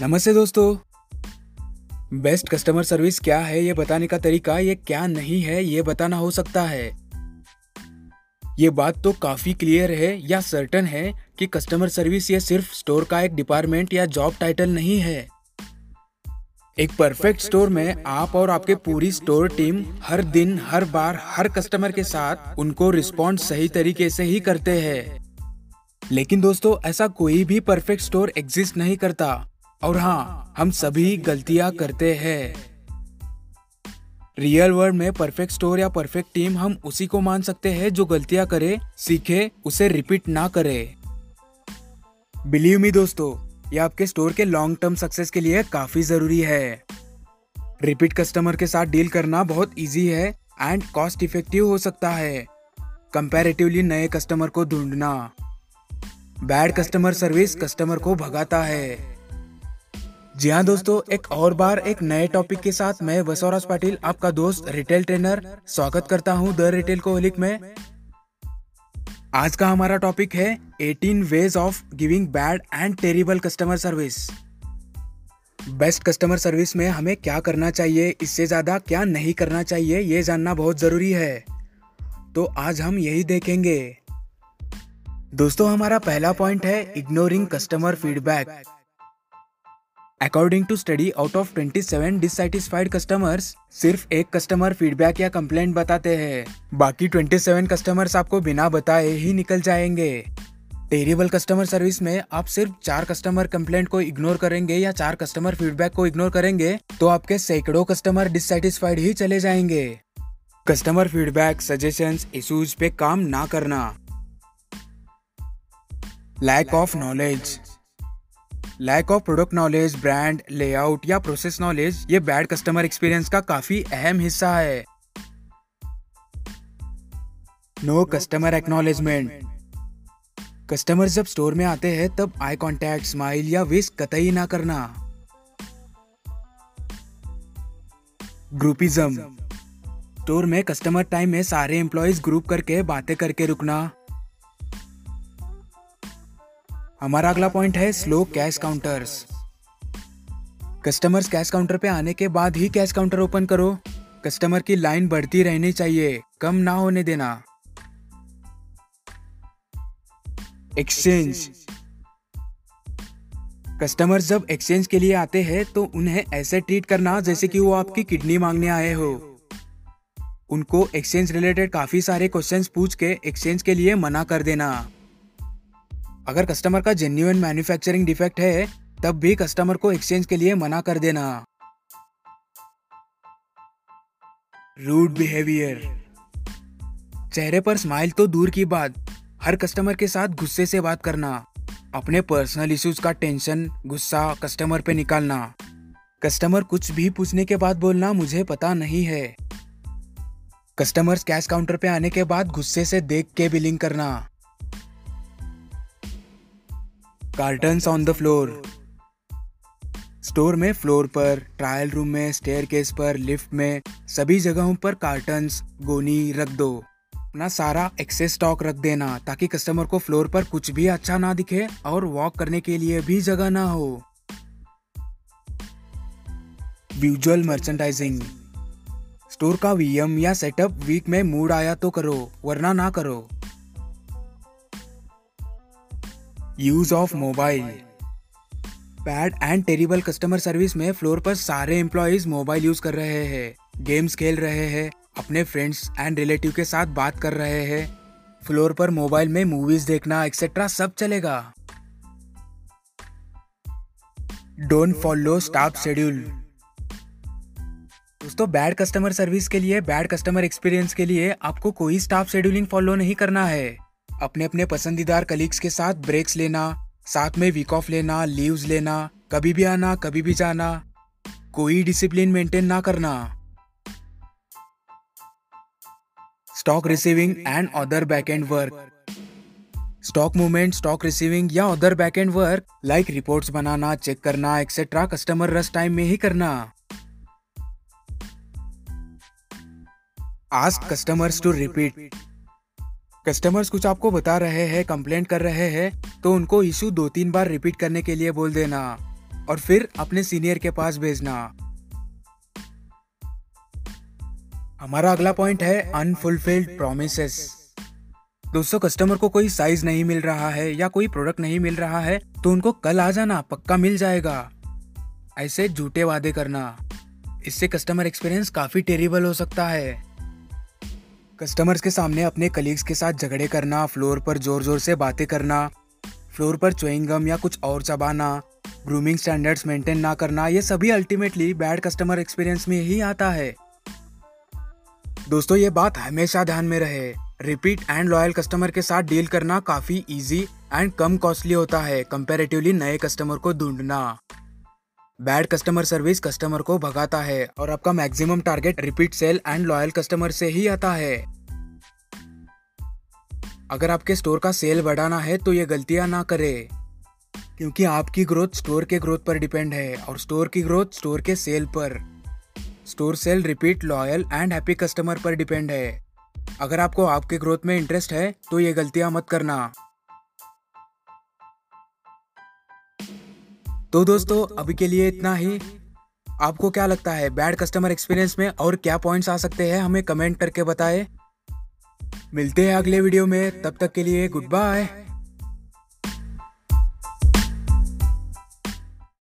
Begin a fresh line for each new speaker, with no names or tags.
नमस्ते दोस्तों। Best customer service क्या है ये बताने का तरीका ये क्या नहीं है ये बताना हो सकता है। ये बात तो काफ़ी क्लियर है या सर्टन है कि कस्टमर सर्विस ये सिर्फ़ स्टोर का एक डिपार्टमेंट या जॉब टाइटल नहीं है। एक परफेक्ट स्टोर में आप और आपके पूरी स्टोर टीम हर दिन, हर बार, हर कस्टमर के साथ उनको रिस्पॉन्ड सही तरीके से ही करते हैं। लेकिन दोस्तों, ऐसा कोई भी परफेक्ट स्टोर एग्जिस्ट नहीं करता। और हाँ हम सभी गलतियाँ करते हैं। रियल वर्ल्ड में परफेक्ट स्टोर या परफेक्ट टीम हम उसी को मान सकते हैं जो गलतियाँ करे, सीखे, उसे रिपीट ना करे। बिलीव मी दोस्तों ये आपके स्टोर के लॉन्ग टर्म सक्सेस के लिए काफ़ी ज़रूरी है। रिपीट कस्टमर के साथ डील करना बहुत इजी है एंड कॉस्ट इफ़ेक्टिव हो सकता है। कंपैरेटिवली नए कस्टमर को ढूंढना। बैड कस्टमर सर्विस कस्टमर को भगाता है। जी हाँ दोस्तों, एक और बार एक नए टॉपिक के साथ मैं वसौराज पाटिल, आपका दोस्त रिटेल ट्रेनर स्वागत करता हूँ द रिटेल कोहलिक में। आज का हमारा टॉपिक है 18 ways of giving bad and terrible customer service best customer service में हमें क्या करना चाहिए, इससे ज़्यादा क्या नहीं करना चाहिए, ये जानना बहुत ज़रूरी है। तो आज हम यही देखेंगे। दोस्तों, हमारा पहला पॉइंट है ignoring customer feedback according to study out of 27 dissatisfied customers सिर्फ़ एक कस्टमर फीडबैक या कंप्लेंट बताते हैं। बाकी 27 कस्टमर्स आपको बिना बताए ही निकल जाएँगे। टेरिबल कस्टमर सर्विस में आप सिर्फ़ चार कस्टमर कंप्लेंट को इग्नोर करेंगे या चार कस्टमर फीडबैक को इग्नोर करेंगे तो आपके सैकड़ों कस्टमर डिससेटिस्फाइड ही चले जाएँगे। कस्टमर फीडबैक सजेशंस इश्यूज़ पे काम ना करना। Lack of knowledge lack of product knowledge brand layout या प्रोसेस नॉलेज ये बैड कस्टमर एक्सपीरियंस का काफ़ी अहम हिस्सा है। नो कस्टमर एक्नोलेजमेंट कस्टमर जब स्टोर में आते हैं, तब आई कांटेक्ट स्माइल या विश कतई ना करना। ग्रुपिज्म स्टोर में कस्टमर टाइम में सारे एम्प्लॉयज़ ग्रुप करके, बातें करके रुकना। हमारा अगला पॉइंट है slow cash counters customers cash counter पे आने के बाद ही कैश काउंटर ओपन करो। कस्टमर की लाइन बढ़ती रहनी चाहिए, कम ना होने देना। एक्सचेंज कस्टमर्स जब एक्सचेंज के लिए आते हैं तो उन्हें ऐसे ट्रीट करना जैसे कि वो आपकी किडनी मांगने आए हो। उनको एक्सचेंज रिलेटेड काफ़ी सारे क्वेश्चंस पूछ के एक्सचेंज के लिए मना कर देना। अगर कस्टमर का जेन्यून मैन्युफैक्चरिंग डिफेक्ट है, तब भी कस्टमर को एक्सचेंज के लिए मना कर देना। रूड बिहेवियर चेहरे पर स्माइल तो दूर की बात, हर कस्टमर के साथ गुस्से से बात करना, अपने पर्सनल इश्यूज़ का टेंशन गुस्सा कस्टमर पे निकालना। कस्टमर कुछ भी पूछने के बाद बोलना मुझे पता नहीं है। कस्टमर्स कैश काउंटर पे आने के बाद गुस्से से देख के बिलिंग करना। Cartons on the floor store में फ्लोर पर ट्रायल रूम में स्टेयर केस पर लिफ्ट में, सभी जगहों पर कार्टन्स गोनी रख दो। अपना सारा एक्सेस स्टॉक रख देना, ताकि कस्टमर को फ्लोर पर कुछ भी अच्छा ना दिखे और वॉक करने के लिए भी जगह ना हो। विजुअल मर्चेंडाइजिंग स्टोर का वीएम या सेटअप वीक में मूड आया तो करो, वरना ना करो। Use of mobile. Bad and terrible customer service में फ्लोर पर सारे एम्प्लॉयज़ मोबाइल यूज़ कर रहे हैं। गेम्स खेल रहे हैं, अपने फ्रेंड्स एंड रिलेटिव के साथ बात कर रहे हैं। फ्लोर पर मोबाइल में मूवीज़ देखना एक्सेट्रा सब चलेगा। डोंट फॉलो स्टाफ शेड्यूल दोस्तों बैड कस्टमर सर्विस के लिए बैड कस्टमर एक्सपीरियंस के लिए आपको कोई स्टाफ शेड्यूलिंग फॉलो नहीं करना है। अपने अपने पसंदीदार कलीग्स के साथ ब्रेक्स लेना, साथ में वीक ऑफ़ लेना लीव्स लेना, कभी भी आना, कभी भी जाना, कोई डिसिप्लिन मेंटेन ना करना। Stock receiving and other back end work stock movement stock receiving या other back end work like reports बनाना चेक करना एक्सेट्रा कस्टमर रस टाइम में ही करना। Ask customers to repeat customers कुछ आपको बता रहे हैं कंप्लेंट कर रहे हैं तो उनको इशू दो तीन बार रिपीट करने के लिए बोल देना और फिर अपने सीनियर के पास भेजना। हमारा अगला पॉइंट है अनफुलफिल्ड प्रोमिस दोस्तों कस्टमर को कोई साइज़ नहीं मिल रहा है या कोई प्रोडक्ट नहीं मिल रहा है तो उनको कल आ जाना, पक्का मिल जाएगा। ऐसे झूठे वादे करना, इससे कस्टमर एक्सपीरियंस काफ़ी टेरिबल हो सकता है। कस्टमर्स के सामने अपने कलीग्स के साथ झगड़े करना फ्लोर पर ज़ोर ज़ोर से बातें करना फ्लोर पर चोइंगम या कुछ और चबाना ग्रूमिंग स्टैंडर्ड्स मेंटेन ना करना, ये सभी अल्टीमेटली बैड कस्टमर एक्सपीरियंस में ही आता है। दोस्तों, ये बात हमेशा ध्यान में रहे। रिपीट एंड लॉयल कस्टमर के साथ डील करना काफ़ी इजी एंड कम कॉस्टली होता है कंपेरेटिवली नए कस्टमर को ढूंढना। बैड कस्टमर सर्विस कस्टमर को भगाता है और आपका maximum target repeat sale and loyal customer से ही आता है। अगर आपके स्टोर का सेल बढ़ाना है तो ये गलतियाँ ना करें, क्योंकि आपकी ग्रोथ स्टोर के ग्रोथ पर डिपेंड है और स्टोर की ग्रोथ स्टोर के सेल पर। Store sale repeat loyal and happy customer पर डिपेंड है। अगर आपको आपके ग्रोथ में इंटरेस्ट है तो ये गलतियाँ मत करना। तो दोस्तों, अभी के लिए इतना ही। आपको क्या लगता है बैड कस्टमर एक्सपीरियंस में और क्या पॉइंट्स आ सकते हैं, हमें कमेंट करके बताएँ। मिलते हैं अगले वीडियो में, तब तक के लिए गुड बाय